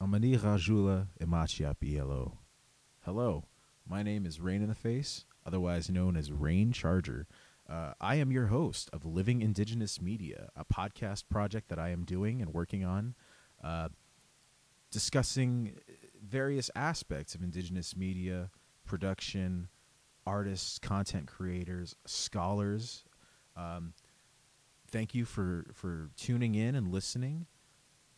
Amani Imachiapielo. Hello, my name is Rain in the Face, otherwise known as Rain Charger. Uh, I am your host of Living Indigenous Media, a podcast project that I am doing and working on, uh, discussing various aspects of Indigenous media, production, artists, content creators, scholars. Um, thank you for, for tuning in and listening.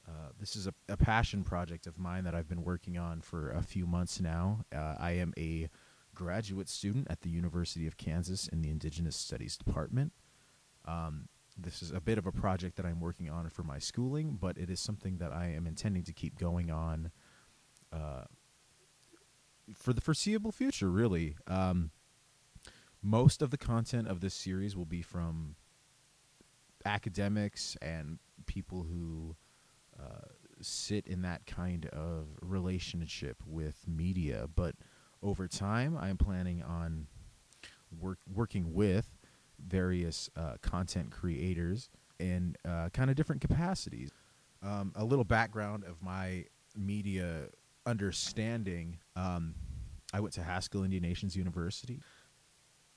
Uh, this is a, a, passion project of mine that I've been working on for a few months now. Uh, I am a graduate student at the University of Kansas in the Indigenous Studies Department. Um, this is a bit of a project that I'm working on for my schooling, but it is something that I am intending to keep going on uh, for the foreseeable future, really. Um, most of the content of this series will be from academics and people who sit in that kind of relationship with media. But over time, I'm planning on work, working with various uh, content creators in uh, kind of different capacities. Um, a little background of my media understanding um, I went to Haskell Indian Nations University.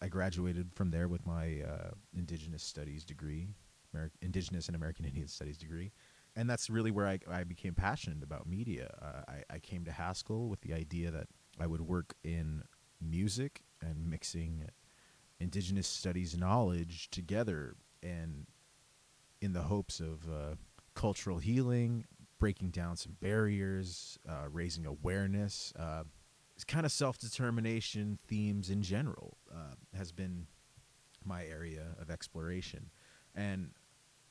I graduated from there with my uh, Indigenous Studies degree, Ameri- Indigenous and American Indian Studies degree and that's really where I, I became passionate about media. Uh, I, I came to Haskell with the idea that I would work in music and mixing indigenous studies knowledge together and in the hopes of uh, cultural healing, breaking down some barriers, uh, raising awareness. Uh, it's kind of self determination themes in general uh, has been my area of exploration. And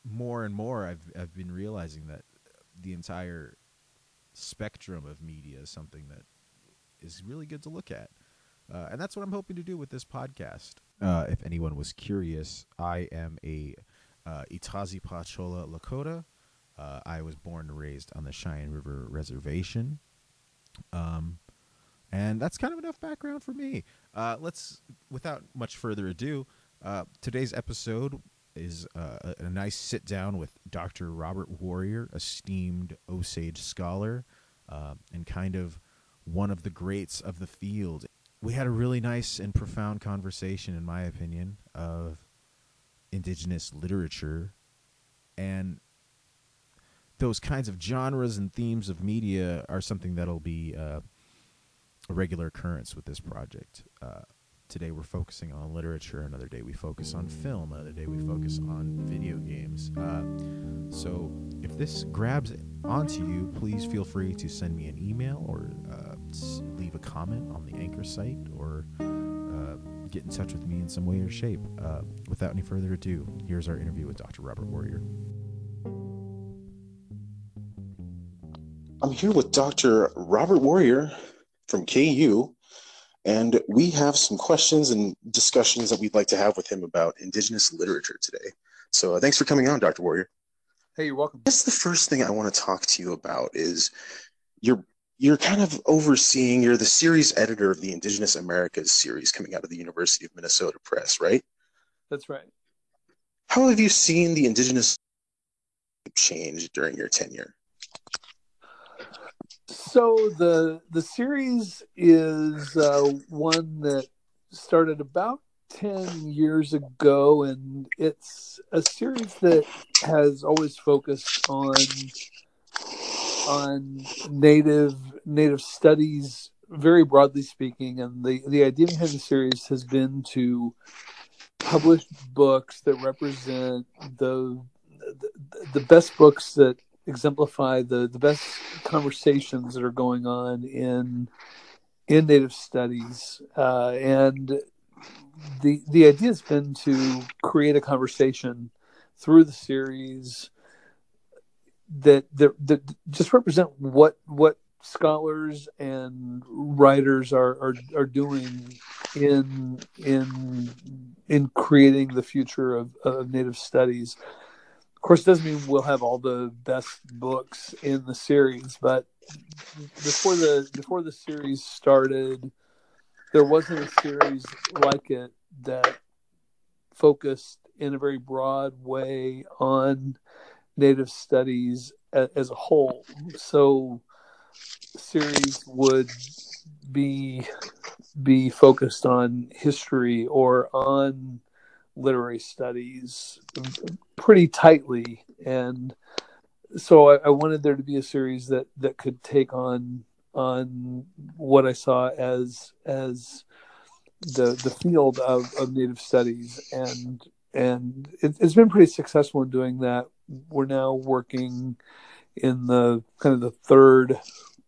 more and more I've I've been realizing that the entire spectrum of media is something that is really good to look at. Uh, and that's what I'm hoping to do with this podcast. Uh, if anyone was curious, I am a uh, Itazipcola Lakota. Uh, I was born and raised on the Cheyenne River Reservation. Um, and that's kind of enough background for me. Uh, let's, without much further ado, uh, today's episode is uh, a, nice sit down with Dr. Robert Warrior, esteemed Osage scholar, uh, and kind of one of the greats of the field. We had a really nice and profound conversation, in my opinion, of indigenous literature and those kinds of genres and themes of media are something that'll be uh, a regular occurrence with this project. Today we're focusing on literature. Another day we focus on film. Another day we focus on video games. Uh, so if this grabs onto you, please feel free to send me an email or uh, leave a comment on the Anchor site or uh, get in touch with me in some way or shape. Uh, without any further ado, here's our interview with Dr. Robert Warrior. I'm here with Dr. Robert Warrior from KU. And we have some questions and discussions that we'd like to have with him about Indigenous literature today. So uh, thanks for coming on, Dr. Warrior. Hey, you're welcome. I guess the first thing I want to talk to you about is you're you're kind of overseeing you're the series editor of the Indigenous Americas series coming out of the University of Minnesota Press, right? That's right. How have you seen the Indigenous change during your tenure? So the the series is uh, one that started about ten years ago, and it's a series that has always focused on on native native studies, very broadly speaking. And the the idea behind the series has been to publish books that represent the the, the best books that exemplify the the best conversations that are going on in in Native studies, uh, and the the idea has been to create a conversation through the series that that, that just represent what what scholars and writers are, are are doing in in in creating the future of, of native studies course, doesn't mean we'll have all the best books in the series, but before the before the series started, there wasn't a series like it that focused in a very broad way on Native studies as a whole. So series would be be focused on history or on literary studies pretty tightly. And so I, I, wanted there to be a series that that could take on on what I saw as as the the field of, of native studies. And and it, it's been pretty successful in doing that. We're now working in the kind of the third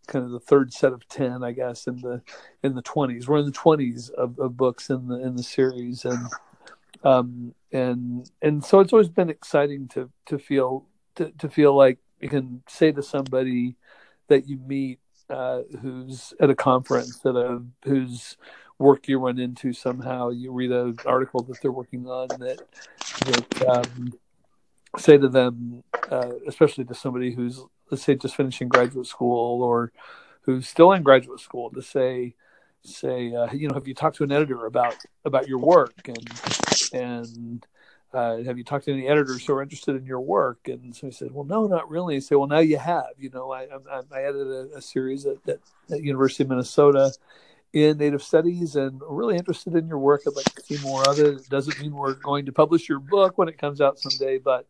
kind of the third set of 10 i guess in the in the 20s we're in the 20s of, of books in the in the series. And um and and so it's always been exciting to to feel to, to feel like you can say to somebody that you meet uh, who's at a conference that a whose work you run into somehow you read an article that they're working on that that um, say to them uh, especially to somebody who's let's say just finishing graduate school or who's still in graduate school to say say uh, you know have you talked to an editor about about your work and and uh, have you talked to any editors who are interested in your work? And so he said, well, no, not really. He said, well, now you have. You know, I, I, I edited a, a series at, at, at, University of Minnesota in Native Studies, and really interested in your work. I'd like to see more of it. It doesn't mean we're going to publish your book when it comes out someday, but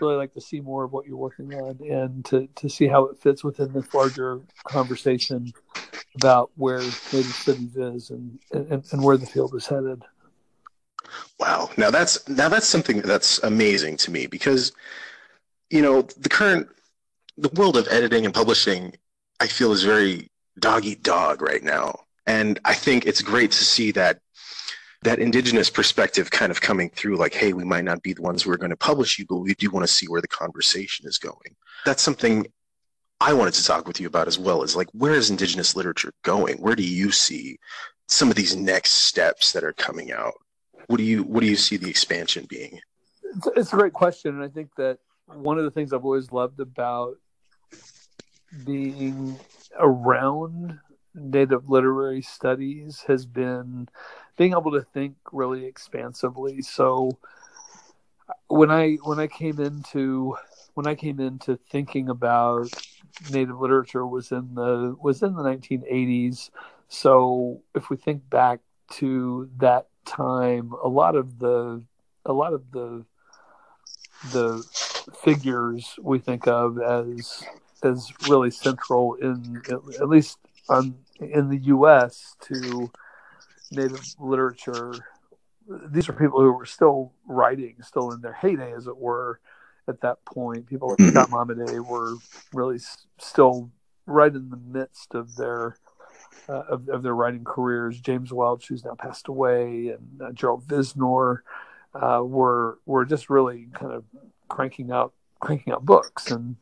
really like to see more of what you're working on and to, to see how it fits within this larger conversation about where Native Studies is and, and, and where the field is headed. Wow. Now that's now that's something that's amazing to me because you know, the current the world of editing and publishing I feel is very dog eat dog right now. And I think it's great to see that that indigenous perspective kind of coming through like hey we might not be the ones who are going to publish you but we do want to see where the conversation is going that's something i wanted to talk with you about as well is like where is indigenous literature going where do you see some of these next steps that are coming out what do you what do you see the expansion being? It's, it's a great question, and I think that one of the things I've always loved about being around native literary studies has been being able to think really expansively. So when I when I came into when I came into thinking about native literature was in the was in the 1980s. So if we think back to that time, a lot of the a lot of the the figures we think of as as really central in at least on in the U.S. to Native literature. These are people who were still writing, still in their heyday, as it were, at that point. People like Scott Momaday were really still right in the midst of their uh, of, of, their writing careers. James Welch, who's now passed away, and uh, Gerald Vizenor uh, were were just really kind of cranking out cranking out books. And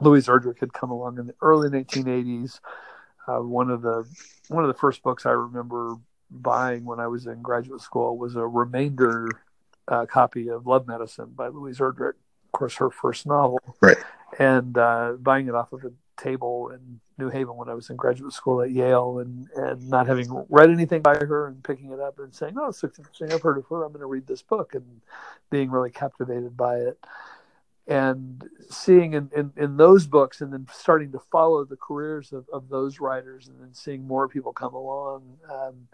Louise Erdrich had come along in the early 1980s. Uh, one of the one of the first books I remember buying when I was in graduate school was a remainder uh, copy of Love Medicine by Louise Erdrich. Of course, her first novel. Right. And uh, buying it off of a table in New Haven when I was in graduate school at Yale, and and not having read anything by her and picking it up and saying, "Oh, it's interesting. I've heard of her. I'm going to read this book," and being really captivated by it, and seeing in, in, in those books, and then starting to follow the careers of, of those writers, and then seeing more people come along um,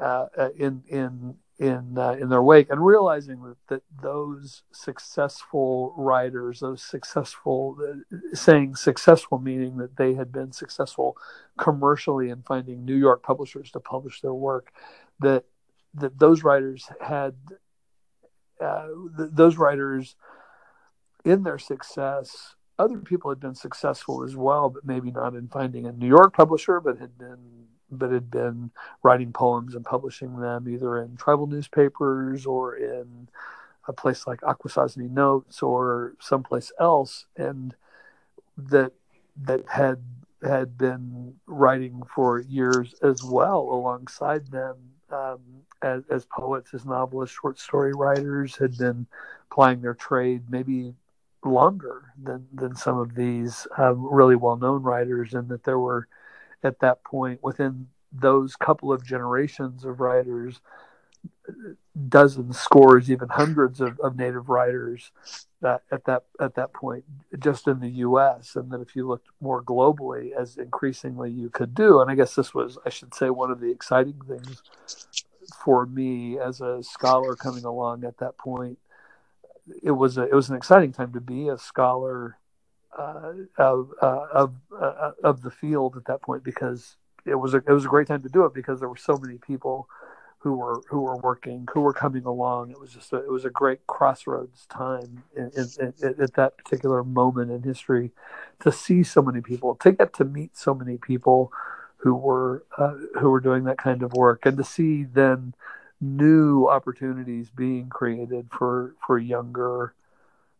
uh, in in in uh, in their wake and realizing that, that those successful writers those successful uh, saying successful meaning that they had been successful commercially in finding New York publishers to publish their work that that those writers had uh, th- those writers in their success other people had been successful as well but maybe not in finding a New York publisher but had been but had been writing poems and publishing them either in tribal newspapers or in a place like Akwesasne Notes or someplace else, and that that had had been writing for years as well alongside them um, as, as poets, as novelists, short story writers had been plying their trade maybe longer than than some of these um, really well known writers, and that there were at that point within those couple of generations of writers dozens, scores, even hundreds of, of native writers that at that at that point just in the U.S. and that if you looked more globally, as increasingly you could do. And I guess this was, I should say, one of the exciting things for me as a scholar coming along at that point. It was a, it was an exciting time to be a scholar uh, of uh, of uh, of the field at that point because it was a it was a great time to do it because there were so many people who were who were working, who were coming along. It was just a, it was a great crossroads time in, in, in, at that particular moment in history to see so many people, to get to meet so many people who were uh, who were doing that kind of work, and to see then new opportunities being created for for younger.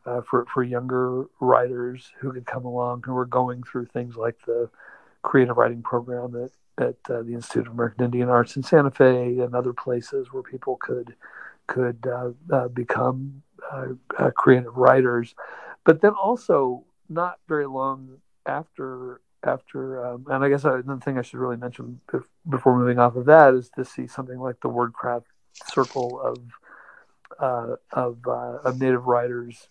Uh, for for younger writers who could come along, who were going through things like the creative writing program at at uh, the Institute of American Indian Arts in Santa Fe and other places where people could could uh, uh, become uh, uh, creative writers. But then also, not very long after after, um, and I guess another thing I should really mention before moving off of that is to see something like the WordCraft circle of uh, of, of native writers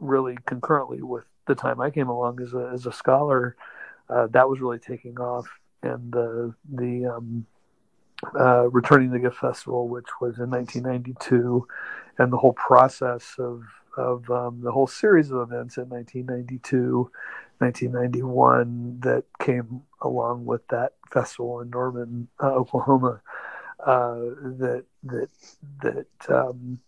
really concurrently with the time I came along as a as a scholar. that was really taking off and the the um, uh, returning the gift festival, which was in 1992, and the whole process of of um, the whole series of events in 1992, 1991 that came along with that festival in Norman, uh, Oklahoma. Uh, that that that um,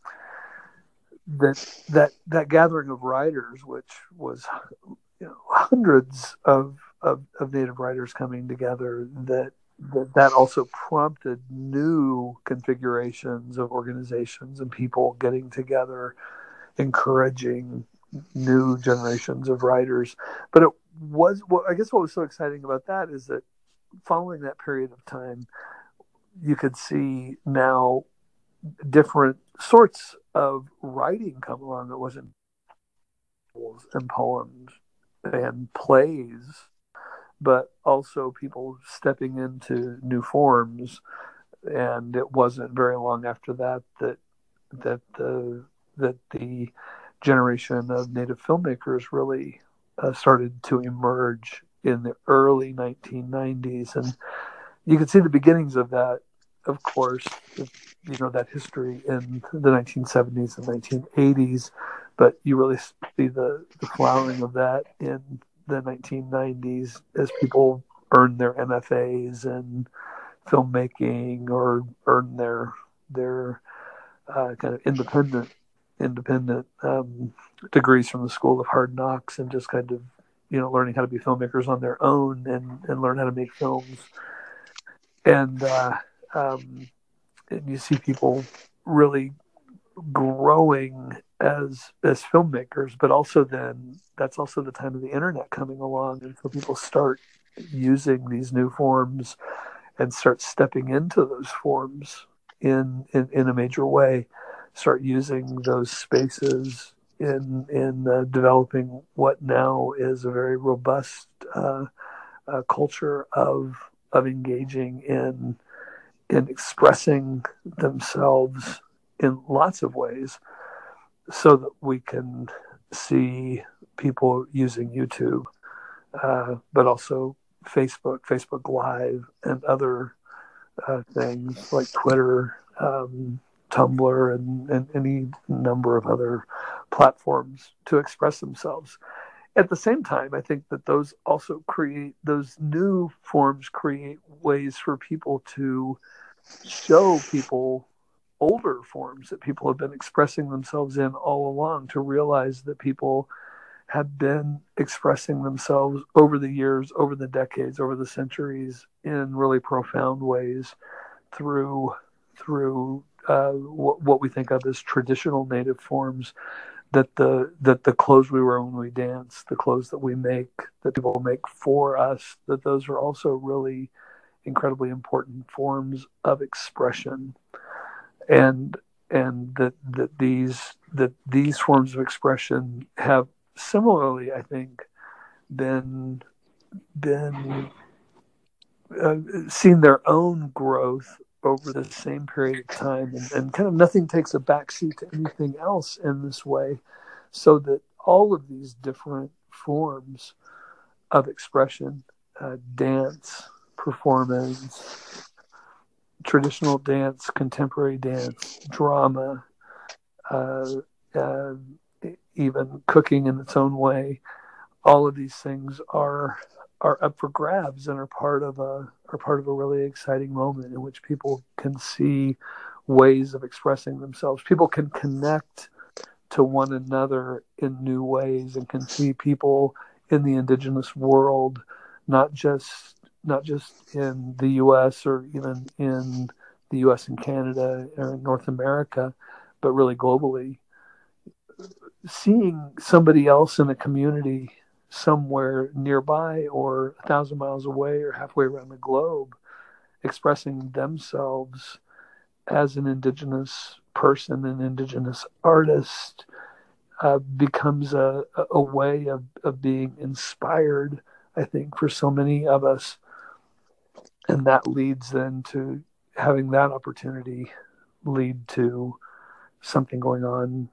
that that that gathering of writers, which was you know, hundreds of of, of native writers coming together that, that that also prompted new configurations of organizations and people getting together encouraging new generations of writers. But it was well, i guess what was so exciting about that is that following that period of time you could see now different sorts of writing come along that wasn't novels and poems and plays but also people stepping into new forms. And it wasn't very long after that that that the that the generation of native filmmakers really uh, started to emerge in the early 1990s, and you can see the beginnings of that, of course, you know that history in the 1970s and 1980s, but you really see the, the flowering of that in the 1990s as people earn their MFAs in filmmaking or earn their their uh, kind of independent independent um, degrees from the School of Hard Knocks and just kind of you know learning how to be filmmakers on their own and and learn how to make films and uh, um, and you see people really growing as as filmmakers, but also then that's also the time of the internet coming along, and so people start using these new forms and start stepping into those forms in in, in a major way. Start using those spaces in in uh, developing what now is a very robust uh, uh, culture of of engaging in in expressing themselves in lots of ways so that we can see people using YouTube, uh, but also Facebook, Facebook Live, and other uh, things like Twitter, um, Tumblr, and, and any number of other platforms to express themselves. At the same time, I think that those also create those new forms create ways for people to show people older forms that people have been expressing themselves in all along to realize that people have been expressing themselves over the years, over the decades, over the centuries in really profound ways through through uh, what, what we think of as traditional native forms that the that the clothes we wear when we dance, the clothes that we make, that people make for us, that those are also really incredibly important forms of expression. And and that that these that these forms of expression have similarly, I think, been been uh, seen their own growth over the same period of time, and, and kind of nothing takes a backseat to anything else in this way, so that all of these different forms of expression, uh, dance, performance, traditional dance, contemporary dance, drama, uh, uh, even cooking in its own way. All of these things are are up for grabs and are part of a are part of a really exciting moment in which people can see ways of expressing themselves. People can connect to one another in new ways and can see people in the indigenous world, not just not just in the U.S. or even in the U.S. and Canada or North America, but really globally. Seeing somebody else in a community somewhere nearby or a thousand miles away or halfway around the globe expressing themselves as an indigenous person, an indigenous artist, uh, becomes a, a way of, of being inspired, I think, for so many of us. And that leads then to having that opportunity lead to something going on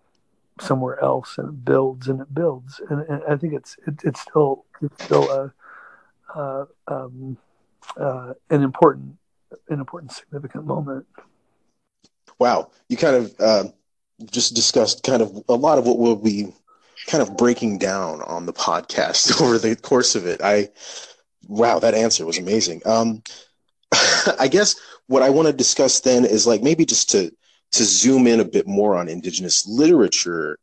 somewhere else and it builds and it builds and, and I think it's it, it's still it's still a uh, um, uh, an important an important significant moment. Wow, you kind of uh, just discussed kind of a lot of what we'll be kind of breaking down on the podcast over the course of it. I wow, that answer was amazing. Um, I guess what I want to discuss then is like maybe just to to zoom in a bit more on indigenous literature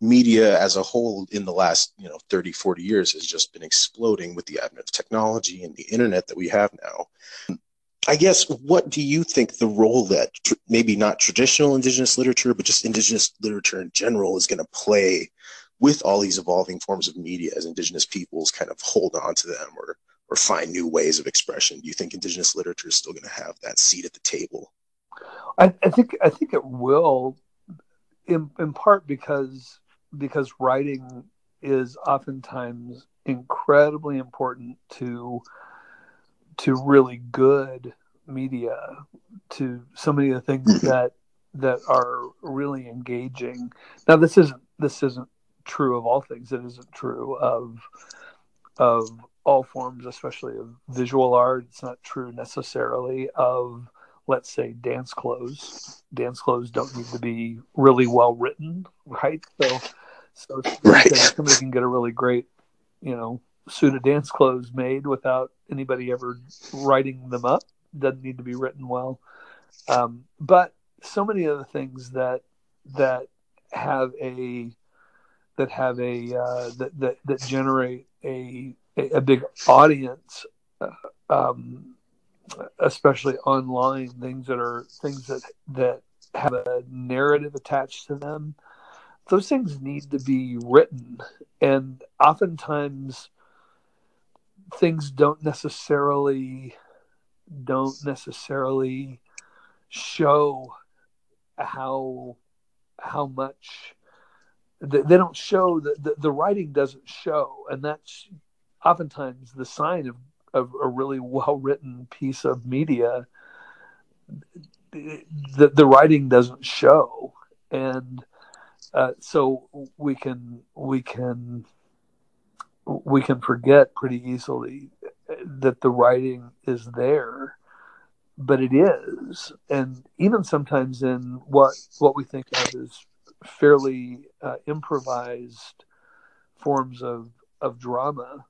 media as a whole in the last you know 30 40 years has just been exploding with the advent of technology and the internet that we have now. I guess what do you think the role that tr- maybe not traditional indigenous literature but just indigenous literature in general is going to play with all these evolving forms of media as indigenous peoples kind of hold on to them or or find new ways of expression? Do you think indigenous literature is still going to have that seat at the table I, I think I think it will, in in part because because writing is oftentimes incredibly important to to really good media to so many of the things mm-hmm. that that are really engaging. Now this isn't this isn't true of all things. It isn't true of of all forms especially of visual art. It's not true necessarily of let's say dance clothes. Dance clothes don't need to be really well written right? So so right. somebody can get a really great you know suit of dance clothes made without anybody ever writing them up. Doesn't need to be written well. Um, but so many of the things that that have a that have a uh, that, that that generate a a, big audience uh, um, especially online things that are things that that have a narrative attached to them those things need to be written. And oftentimes things don't necessarily don't necessarily show how how much they don't show that the, the writing doesn't show. And that's oftentimes the sign of a, a really well written piece of media, the the writing doesn't show, and uh, so we can we can we can forget pretty easily that the writing is there but it is. And even sometimes in what what we think of as fairly uh, improvised forms of of drama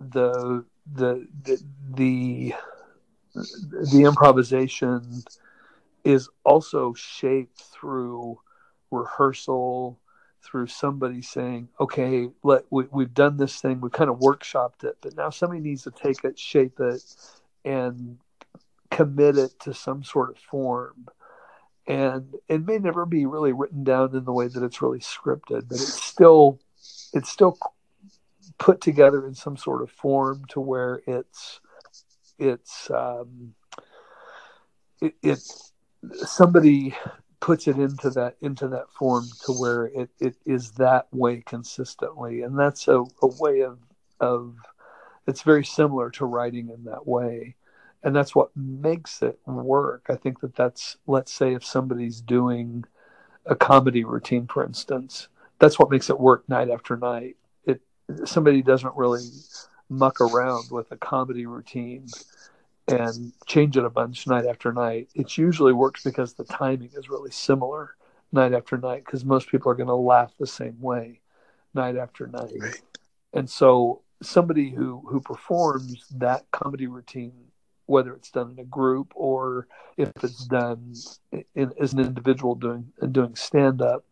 the the the the, improvisation is also shaped through rehearsal through somebody saying okay let we, we've done this thing we kind of workshopped it but now somebody needs to take it shape it and commit it to some sort of form. And it may never be really written down in the way that it's really scripted but it's still it's still put together in some sort of form to where it's it's um, it, somebody puts it into that into that form to where it, it is that way consistently and that's a, a way of of it's very similar to writing in that way and that's what makes it work. I think that that's let's say if somebody's doing a comedy routine, for instance, that's what makes it work night after night. Somebody doesn't really muck around with a comedy routine and change it a bunch night after night. It usually works because the timing is really similar night after night because most people are going to laugh the same way night after night. Right. And so somebody who who performs that comedy routine whether it's done in a group or if it's done in, as an individual doing doing stand up,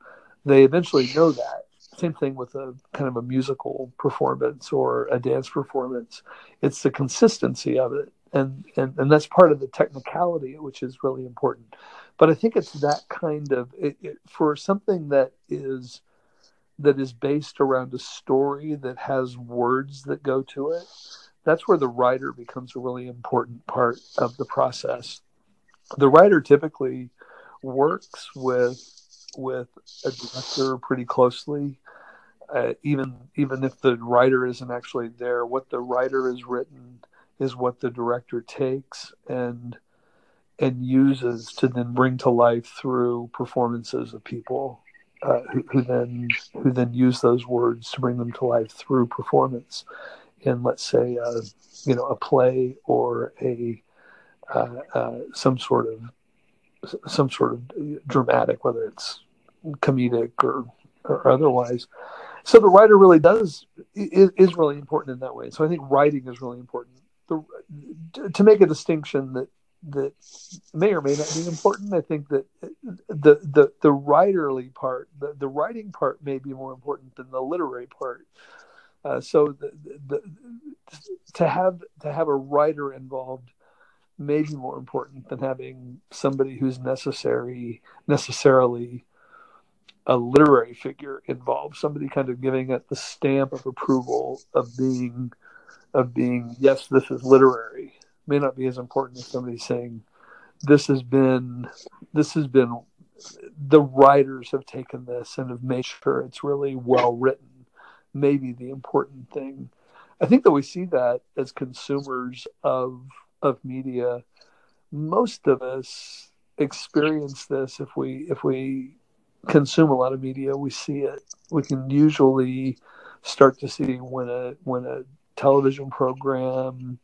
they eventually know that. Same thing with a kind of a musical performance or a dance performance. It's the consistency of it, and and and that's part of the technicality, which is really important. But I think it's that kind of it, it, for something that is that is based around a story that has words that go to it that's where the writer becomes a really important part of the process. The writer typically works with with a director pretty closely. Uh, even even if the writer isn't actually there, what the writer has written is what the director takes and and uses to then bring to life through performances of people uh, who, who, then who then use those words to bring them to life through performance in let's say uh, you know a play or a uh, uh, some sort of some sort of dramatic, whether it's comedic or or otherwise. So the writer really does is, is really important in that way. So I think writing is really important. The, to make a distinction that that may or may not be important. I think that the the the writerly part, the, the writing part, may be more important than the literary part. Uh, so the, the, to have to have a writer involved may be more important than having somebody who's necessary necessarily a literary figure involved. Somebody kind of giving it the stamp of approval of being of being yes, this is literary. May not be as important as somebody saying this has been this has been the writers have taken this and have made sure it's really well written maybe the important thing. I think that we see that as consumers of of media. Most of us experience this if we if we consume a lot of media, we see it. We can usually start to see when a when a television program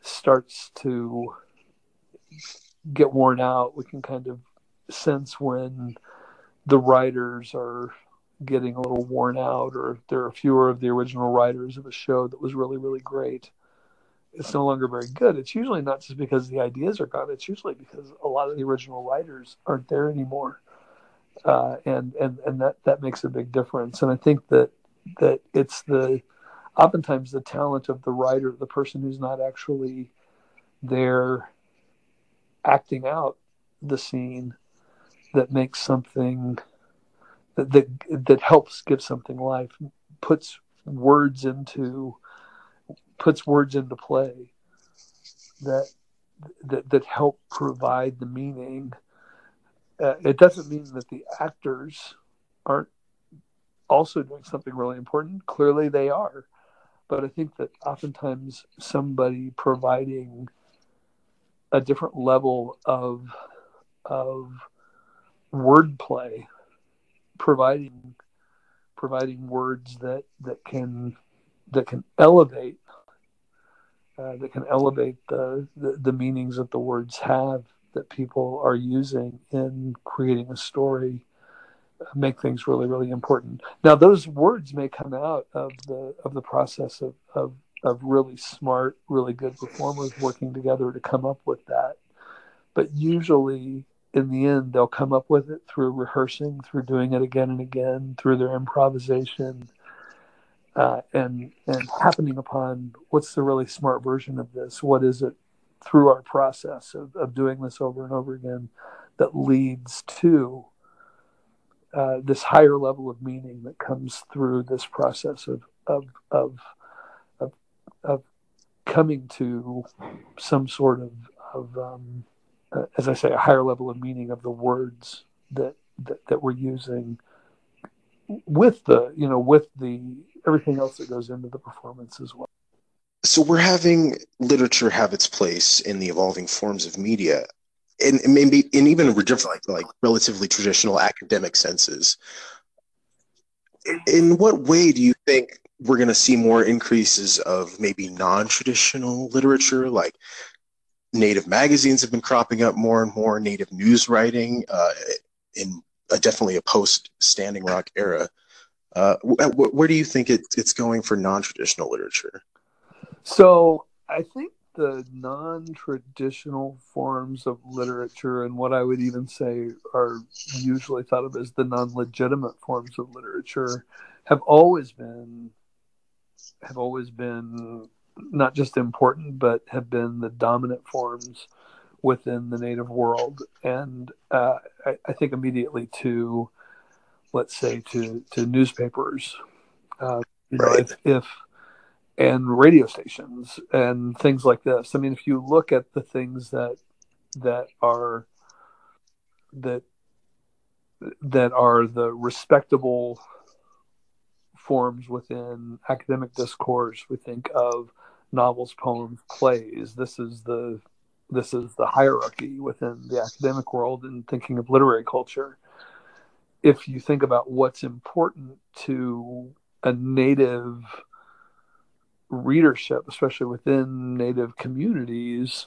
starts to get worn out. We can kind of sense when the writers are getting a little worn out or there are fewer of the original writers of a show that was really really great it's no longer very good it's usually not just because the ideas are gone it's usually because a lot of the original writers aren't there anymore uh, and and and that that makes a big difference and i think that that it's the oftentimes the talent of the writer the person who's not actually there acting out the scene that makes something that, that that helps give something life, puts words into puts words into play that that that help provide the meaning. Uh, it doesn't mean that the actors aren't also doing something really important. Clearly, they are, but I think that oftentimes somebody providing a different level of of wordplay providing providing words that that can that can elevate uh, that can elevate the, the, the meanings that the words have that people are using in creating a story uh, make things really really important now those words may come out of the of the process of of, of really smart really good performers working together to come up with that but usually in the end, they'll come up with it through rehearsing, through doing it again and again, through their improvisation, uh, and and happening upon what's the really smart version of this? What is it through our process of, of doing this over and over again that leads to uh, this higher level of meaning that comes through this process of of of of, of coming to some sort of of um, uh, as I say, a higher level of meaning of the words that, that that we're using with the you know with the everything else that goes into the performance as well. So we're having literature have its place in the evolving forms of media. And, maybe in even like, like relatively traditional academic senses. In what way do you think we're going to see more increases of maybe non-traditional literature? Like native magazines have been cropping up more and more native news writing uh, in a, definitely a post standing rock era. Uh, wh- where do you think it, it's going for non-traditional literature so i think the non-traditional forms of literature and what i would even say are usually thought of as the non-legitimate forms of literature have always been have always been not just important, but have been the dominant forms within the native world. And uh, I, I, think immediately to, let's say, to to newspapers. Uh, you know, if, if and radio stations and things like this. I mean, if you look at the things that that are that that are the respectable forms within academic discourse. We think of novels, poems, plays. This is the this is the hierarchy within the academic world and thinking of literary culture. If you think about what's important to a native readership, especially within native communities,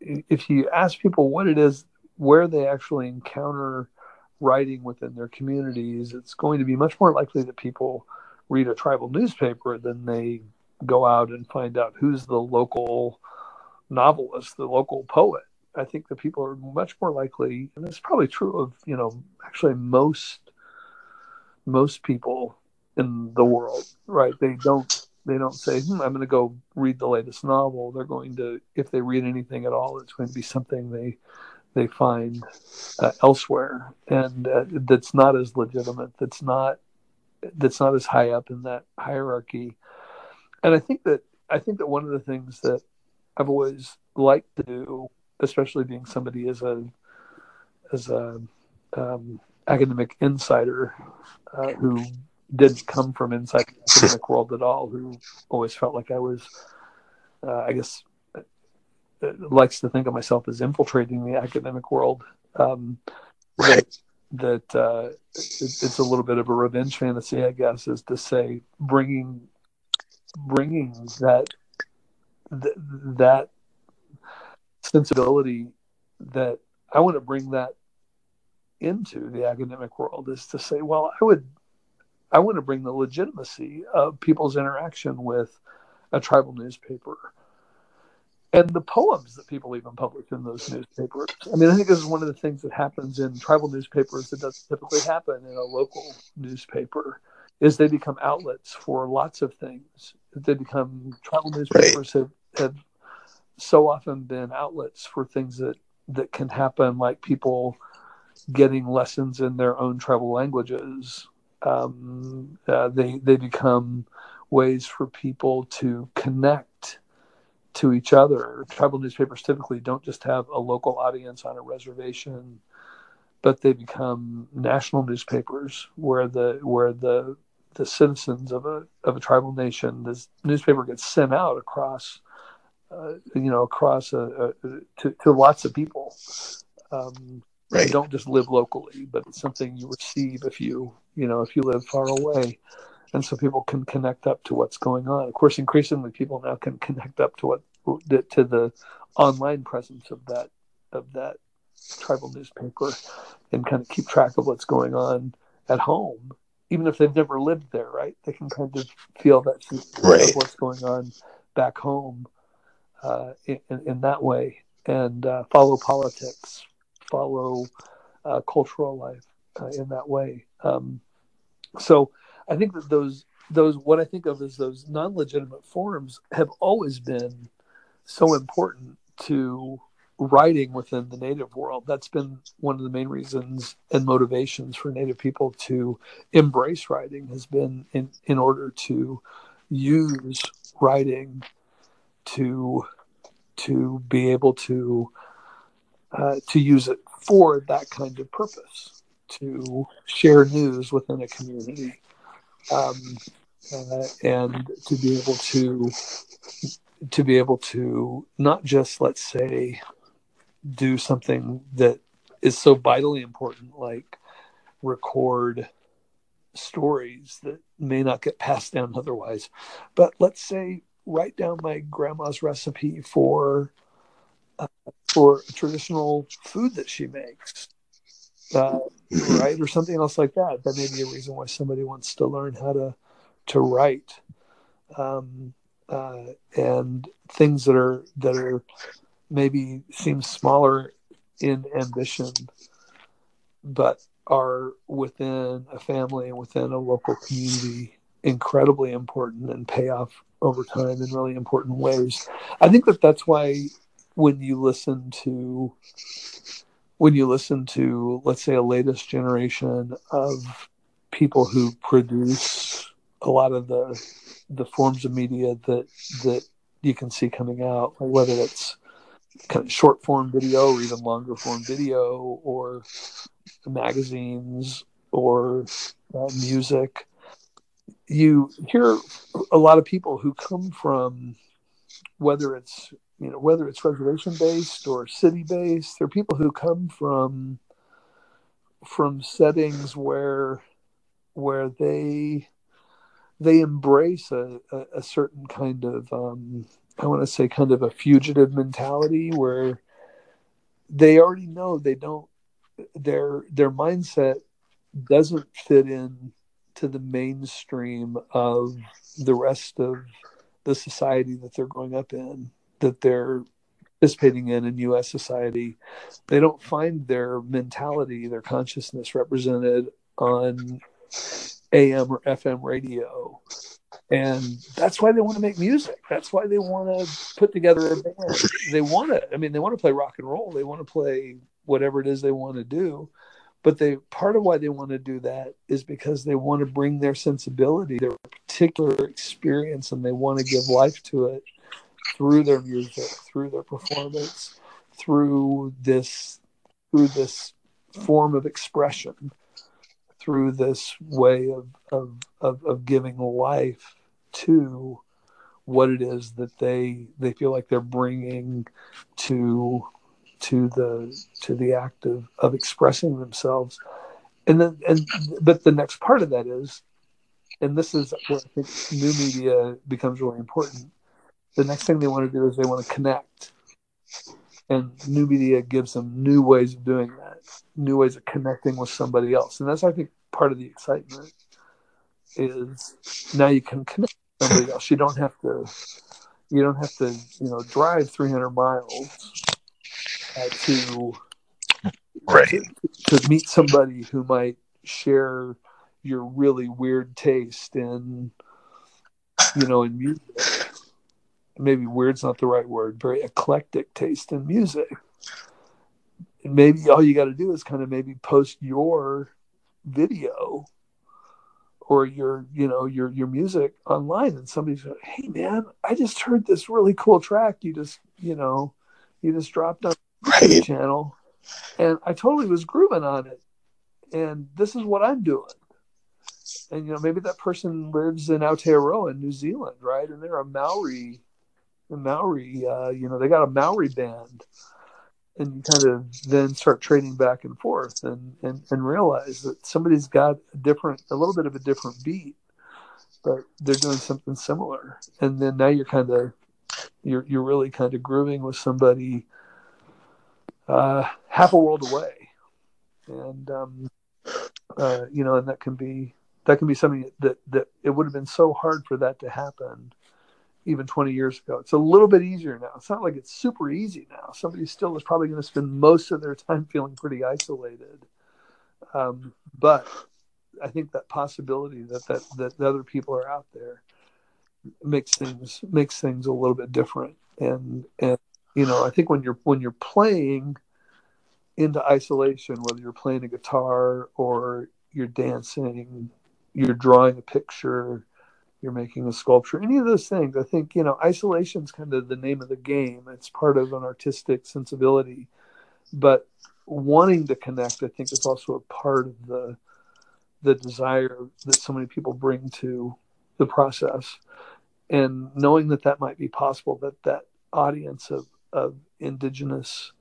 if you ask people what it is, where they actually encounter writing within their communities, it's going to be much more likely that people read a tribal newspaper than they go out and find out who's the local novelist, the local poet. I think that people are much more likely, and it's probably true of you know actually most most people in the world, right? They don't they don't say hmm, I'm going to go read the latest novel. They're going to if they read anything at all, it's going to be something they they find uh, elsewhere, and uh, that's not as legitimate. That's not that's not as high up in that hierarchy. And I think that I think that one of the things that I've always liked to do, especially being somebody as a as a um, academic insider uh, who didn't come from inside the academic world at all, who always felt like I was, uh, I guess, uh, likes to think of myself as infiltrating the academic world. Um, right. That, that uh, it, it's a little bit of a revenge fantasy, I guess, is to say bringing bringing that th- that sensibility that I want to bring that into the academic world is to say, well, I would I want to bring the legitimacy of people's interaction with a tribal newspaper and the poems that people even publish in those newspapers. I mean, I think this is one of the things that happens in tribal newspapers that doesn't typically happen in a local newspaper is they become outlets for lots of things. They become tribal newspapers right. have, have so often been outlets for things that, that can happen, like people getting lessons in their own tribal languages. Um, uh, they they become ways for people to connect to each other. Tribal newspapers typically don't just have a local audience on a reservation, but they become national newspapers where the where the the citizens of a of a tribal nation, this newspaper gets sent out across, uh, you know, across a, a, to, to lots of people. Um, right. You don't just live locally, but it's something you receive if you you know if you live far away and so people can connect up to what's going on. Of course, increasingly people now can connect up to what to the online presence of that of that tribal newspaper and kind of keep track of what's going on at home, even if they've never lived there. Right? They can kind of feel that right. of what's going on back home uh, in, in, that way and uh, follow politics, follow uh, cultural life uh, in that way. Um, so I think that those those what I think of as those non-legitimate forms have always been so important to writing within the native world. That's been one of the main reasons and motivations for native people to embrace writing has been in, in order to use writing to to be able to uh, to use it for that kind of purpose to share news within a community um, uh, and to be able to to be able to not just let's say do something that is so vitally important like record stories that may not get passed down otherwise but let's say write down my grandma's recipe for for traditional food that she makes uh, right or something else like that that may be a reason why somebody wants to learn how to to write um, uh, and things that are that are maybe seem smaller in ambition, but are within a family and within a local community incredibly important and pay off over time in really important ways. I think that that's why when you listen to when you listen to let's say a latest generation of people who produce a lot of the the forms of media that that you can see coming out, like whether it's kind of short form video or even longer form video or magazines or uh, music. You hear a lot of people who come from whether it's you know whether it's reservation based or city based. There are people who come from from settings where where they they embrace a, a, a certain kind of um, I want to say kind of a fugitive mentality where they already know they don't their their mindset doesn't fit in to the mainstream of the rest of the society that they're growing up in that they're participating in in US society they don't find their mentality their consciousness represented on AM or FM radio. And that's why they want to make music. That's why they want to put together a band. They want to, I mean, they want to play rock and roll. They want to play whatever it is they want to do. But they part of why they want to do that is because they want to bring their sensibility, their particular experience, and they want to give life to it through their music, through their performance, through this through this form of expression through this way of, of, of, of giving life to what it is that they they feel like they're bringing to to the to the act of, of expressing themselves. And then and but the next part of that is and this is where i think new media becomes really important the next thing they want to do is they want to connect. And new media gives them new ways of doing that new ways of connecting with somebody else. And that's i think part of the excitement is now you can connect with somebody else. You don't have to you don't have to you know drive 300 miles uh, to right. to, to meet somebody who might share your really weird taste in you know in music maybe weird's not the right word very eclectic taste in music and maybe all you got to do is kind of maybe post your video or your you know your your music online and somebody's like hey man i just heard this really cool track you just you know you just dropped on right. the channel and i totally was grooving on it and this is what i'm doing and you know maybe that person lives in Aotearoa in New Zealand, right? And they're a Maori, Maori, uh, you know, they got a Maori band, and you kind of then start trading back and forth and, and, and realize that somebody's got a different, a little bit of a different beat, but they're doing something similar. And then now you're kind of, you're, you're really kind of grooving with somebody uh, half a world away. And, um, uh, you know, and that can be, that can be something that, that it would have been so hard for that to happen even 20 years ago. It's a little bit easier now. It's not like it's super easy now. Somebody still is probably going to spend most of their time feeling pretty isolated. Um, but I think that possibility that, that that other people are out there makes things makes things a little bit different. And and you know, I think when you're when you're playing into isolation, whether you're playing a guitar or you're dancing, you're drawing a picture, you're making a sculpture, any of those things. I think, you know, isolation is kind of the name of the game. It's part of an artistic sensibility. But wanting to connect, I think, is also a part of the the desire that so many people bring to the process, and knowing that that might be possible, that that audience of of indigenous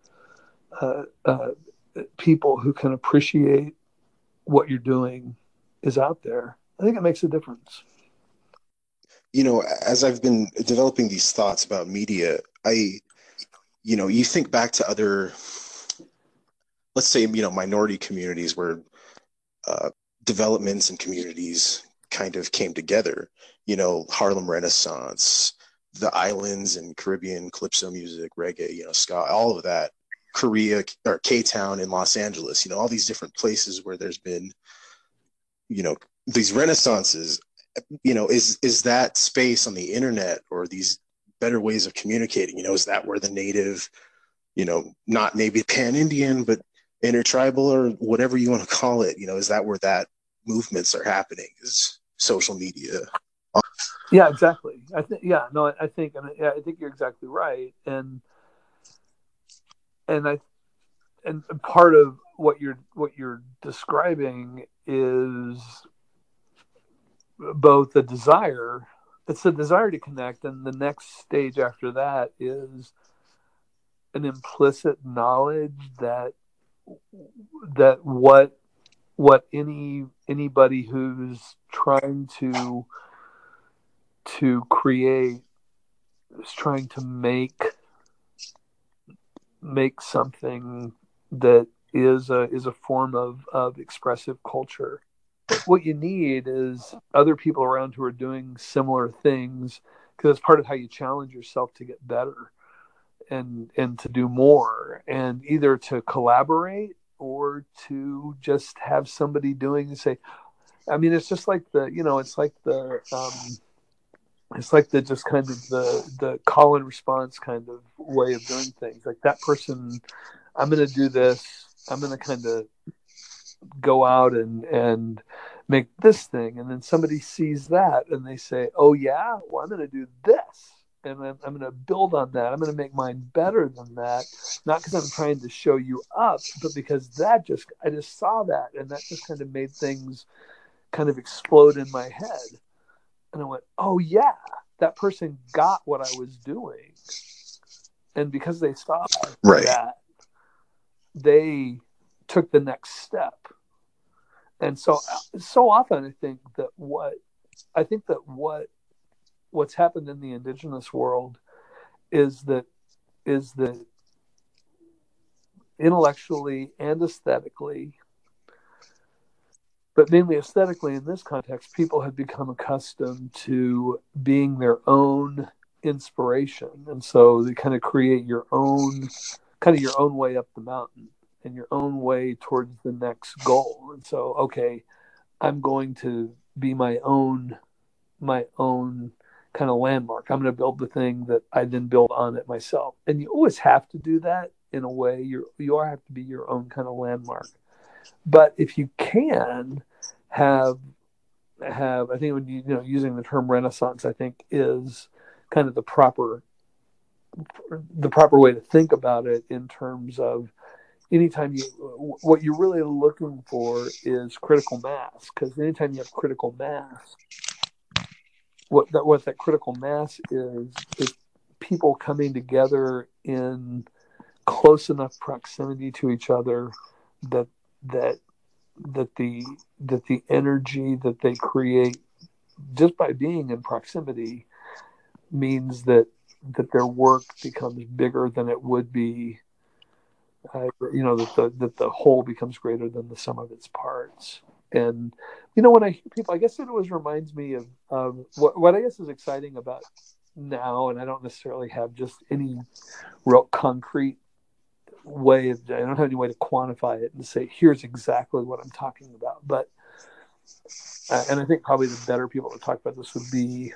uh, uh, people who can appreciate what you're doing is out there. I think it makes a difference. You know, as I've been developing these thoughts about media, I, you know, you think back to other, let's say, you know, minority communities where uh, developments and communities kind of came together. You know, Harlem Renaissance, the islands and Caribbean calypso music, reggae, you know, ska, all of that. Korea or K Town in Los Angeles, you know, all these different places where there's been, you know, these renaissances. You know, is is that space on the internet or these better ways of communicating? You know, is that where the native, you know, not maybe pan Indian, but intertribal or whatever you want to call it, you know, is that where that movements are happening? Is social media? Yeah, exactly. I think yeah, no, I, I think and yeah, I think you're exactly right, and and I and part of what you're what you're describing is both the desire it's the desire to connect and the next stage after that is an implicit knowledge that that what what any anybody who's trying to to create is trying to make make something that is a is a form of of expressive culture what you need is other people around who are doing similar things because it's part of how you challenge yourself to get better and and to do more and either to collaborate or to just have somebody doing and say i mean it's just like the you know it's like the um it's like the just kind of the the call and response kind of way of doing things. Like that person i'm going to do this i'm going to kind of go out and and make this thing and then somebody sees that and they say oh yeah well i'm going to do this and I'm, I'm going to build on that. I'm going to make mine better than that, not because I'm trying to show you up, but because that just I just saw that, and that just kind of made things kind of explode in my head, and I went, oh yeah, that person got what I was doing, and because they saw right. that, they took the next step, and so so often I think that what I think that what what's happened in the indigenous world is that is that intellectually and aesthetically but mainly aesthetically in this context people have become accustomed to being their own inspiration. And so they kind of create your own kind of your own way up the mountain and your own way towards the next goal and so okay i'm going to be my own my own kind of landmark. I'm going to build the thing that I then build on it myself. And you always have to do that in a way. You you all have to be your own kind of landmark. But if you can have have I think when you you know using the term Renaissance, I think is kind of the proper the proper way to think about it in terms of anytime you what you're really looking for is critical mass because anytime you have critical mass what that what that critical mass is is people coming together in close enough proximity to each other that that that the that the energy that they create just by being in proximity means that that their work becomes bigger than it would be uh, you know that the that the whole becomes greater than the sum of its parts. And you know when I hear people, I guess it always reminds me of um, what what I guess is exciting about now, and I don't necessarily have just any real concrete way of I don't have any way to quantify it and say here's exactly what I'm talking about, but uh, and I think probably the better people to talk about this would be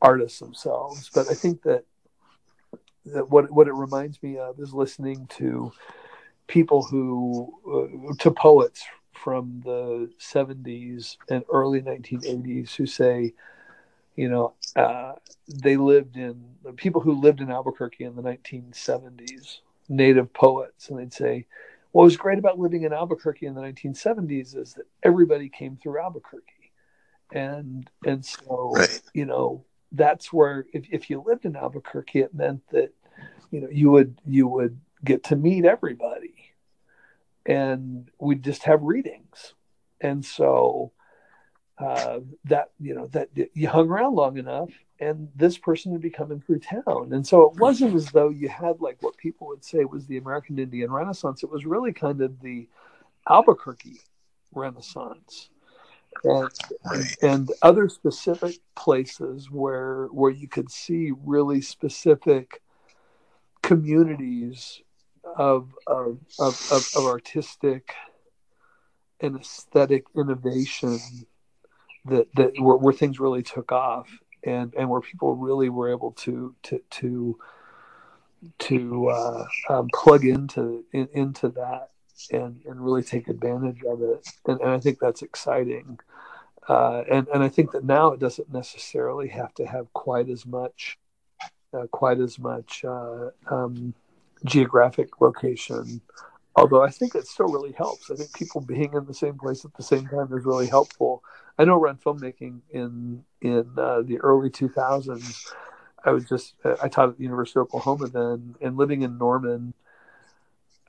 artists themselves, but I think that that what what it reminds me of is listening to people who uh, to poets from the 70s and early 1980s who say, you know, uh, they lived in people who lived in Albuquerque in the 1970s, native poets, and they'd say, what was great about living in Albuquerque in the 1970s is that everybody came through Albuquerque. and and so Right. you know that's where if, if you lived in Albuquerque, it meant that you know you would you would get to meet everybody, and we'd just have readings, and so uh, that you know that you hung around long enough, and this person would be coming through town, and so it wasn't as though you had like what people would say was the American Indian Renaissance. It was really kind of the Albuquerque Renaissance. And, Right. and other specific places where where you could see really specific communities of of of, of, of artistic and aesthetic innovation that that where, where things really took off and and where people really were able to to to to uh, um, plug into in, into that and and really take advantage of it and, and I think that's exciting uh, and and I think that now it doesn't necessarily have to have quite as much uh, quite as much uh, um, geographic location. Although I think it still really helps. I think people being in the same place at the same time is really helpful. I know around filmmaking in in uh, the early 2000s, I was just uh, I taught at the University of Oklahoma then, and living in Norman,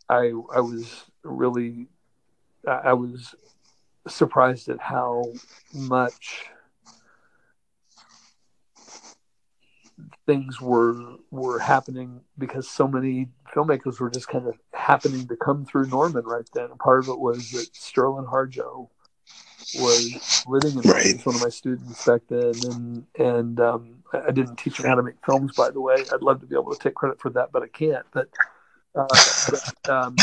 I I was really I was surprised at how much things were were happening because so many filmmakers were just kind of happening to come through Norman right then. And part of it was that Sterling Harjo was living in. Right. One of my students back then, and and um, I I didn't teach him how to make films, by the way. I'd love to be able to take credit for that, but I can't. But uh, but, um,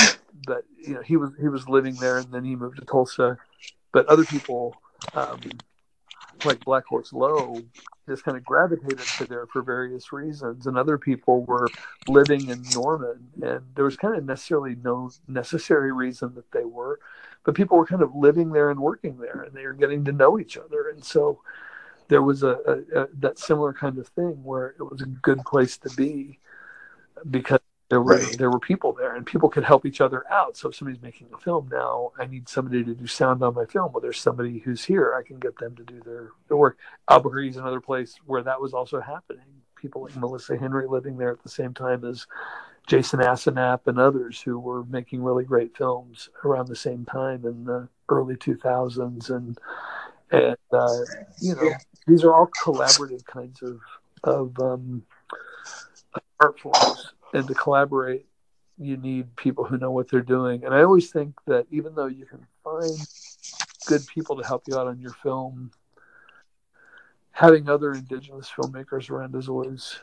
but you know, he was he was living there, and then he moved to Tulsa. But other people, um, like Blackhorse Lowe, just kind of gravitated to there for various reasons, and other people were living in Norman, and there was kind of necessarily no necessary reason that they were, but people were kind of living there and working there, and they were getting to know each other, and so there was a, a, a that similar kind of thing where it was a good place to be because there were Right. there were people there and people could help each other out. So if somebody's making a film now, I need somebody to do sound on my film. Well, there's somebody who's here. I can get them to do their, their work. Albuquerque is another place where that was also happening. People like Melissa Henry living there at the same time as Jason Asenap and others who were making really great films around the same time in the early 2000s. And and uh, you know these are all collaborative kinds of of um, art forms, and to collaborate, you need people who know what they're doing. And I always think that even though you can find good people to help you out on your film, having other indigenous filmmakers around is always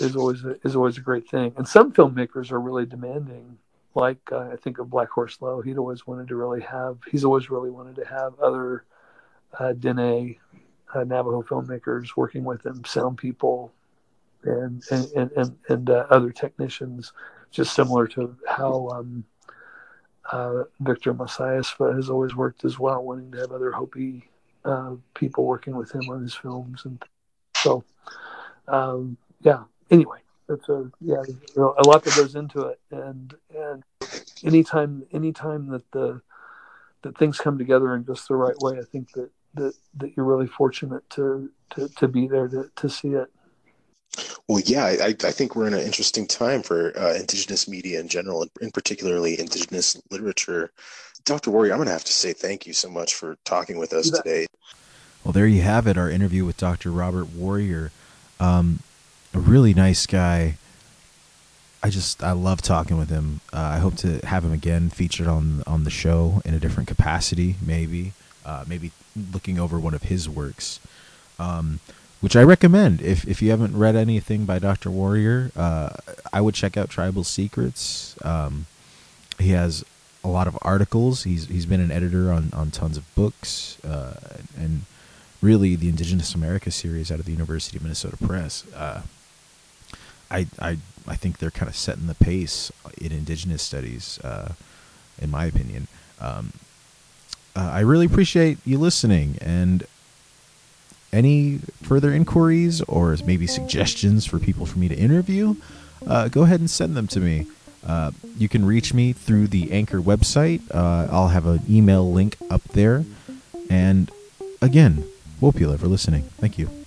is always a, is always a great thing. And some filmmakers are really demanding. Like uh, I think of Blackhorse Lowe, he'd always wanted to really have. He's always really wanted to have other uh, Dene uh, Navajo filmmakers working with him, sound people, and and and and, uh, other technicians, just similar to how um, uh, Victor Masayesva has always worked as well, wanting to have other Hopi uh, people working with him on his films, and so um, yeah. Anyway, it's a yeah, you know, a lot that goes into it, and and anytime anytime that the that things come together in just the right way, I think that that, that you're really fortunate to, to, to be there to, to see it. Well, yeah, I, I think we're in an interesting time for uh, Indigenous media in general, and in particularly Indigenous literature. Dr. Warrior, I'm going to have to say thank you so much for talking with us today. Well, there you have it, our interview with Dr. Robert Warrior. Um, a really nice guy. I just I love talking with him. Uh, I hope to have him again featured on on the show in a different capacity, maybe uh, maybe looking over one of his works, um, which I recommend. If if you haven't read anything by Dr. Warrior, uh, I would check out Tribal Secrets. Um, he has a lot of articles. He's he's been an editor on on tons of books, uh, and really the Indigenous America series out of the University of Minnesota Press. Uh, I I I think they're kind of setting the pace in Indigenous studies, uh, in my opinion. Um, uh, I really appreciate you listening, and any further inquiries or maybe suggestions for people for me to interview, uh, go ahead and send them to me. Uh, you can reach me through the Anchor website. Uh, I'll have an email link up there. And again, Wopila for listening. Thank you.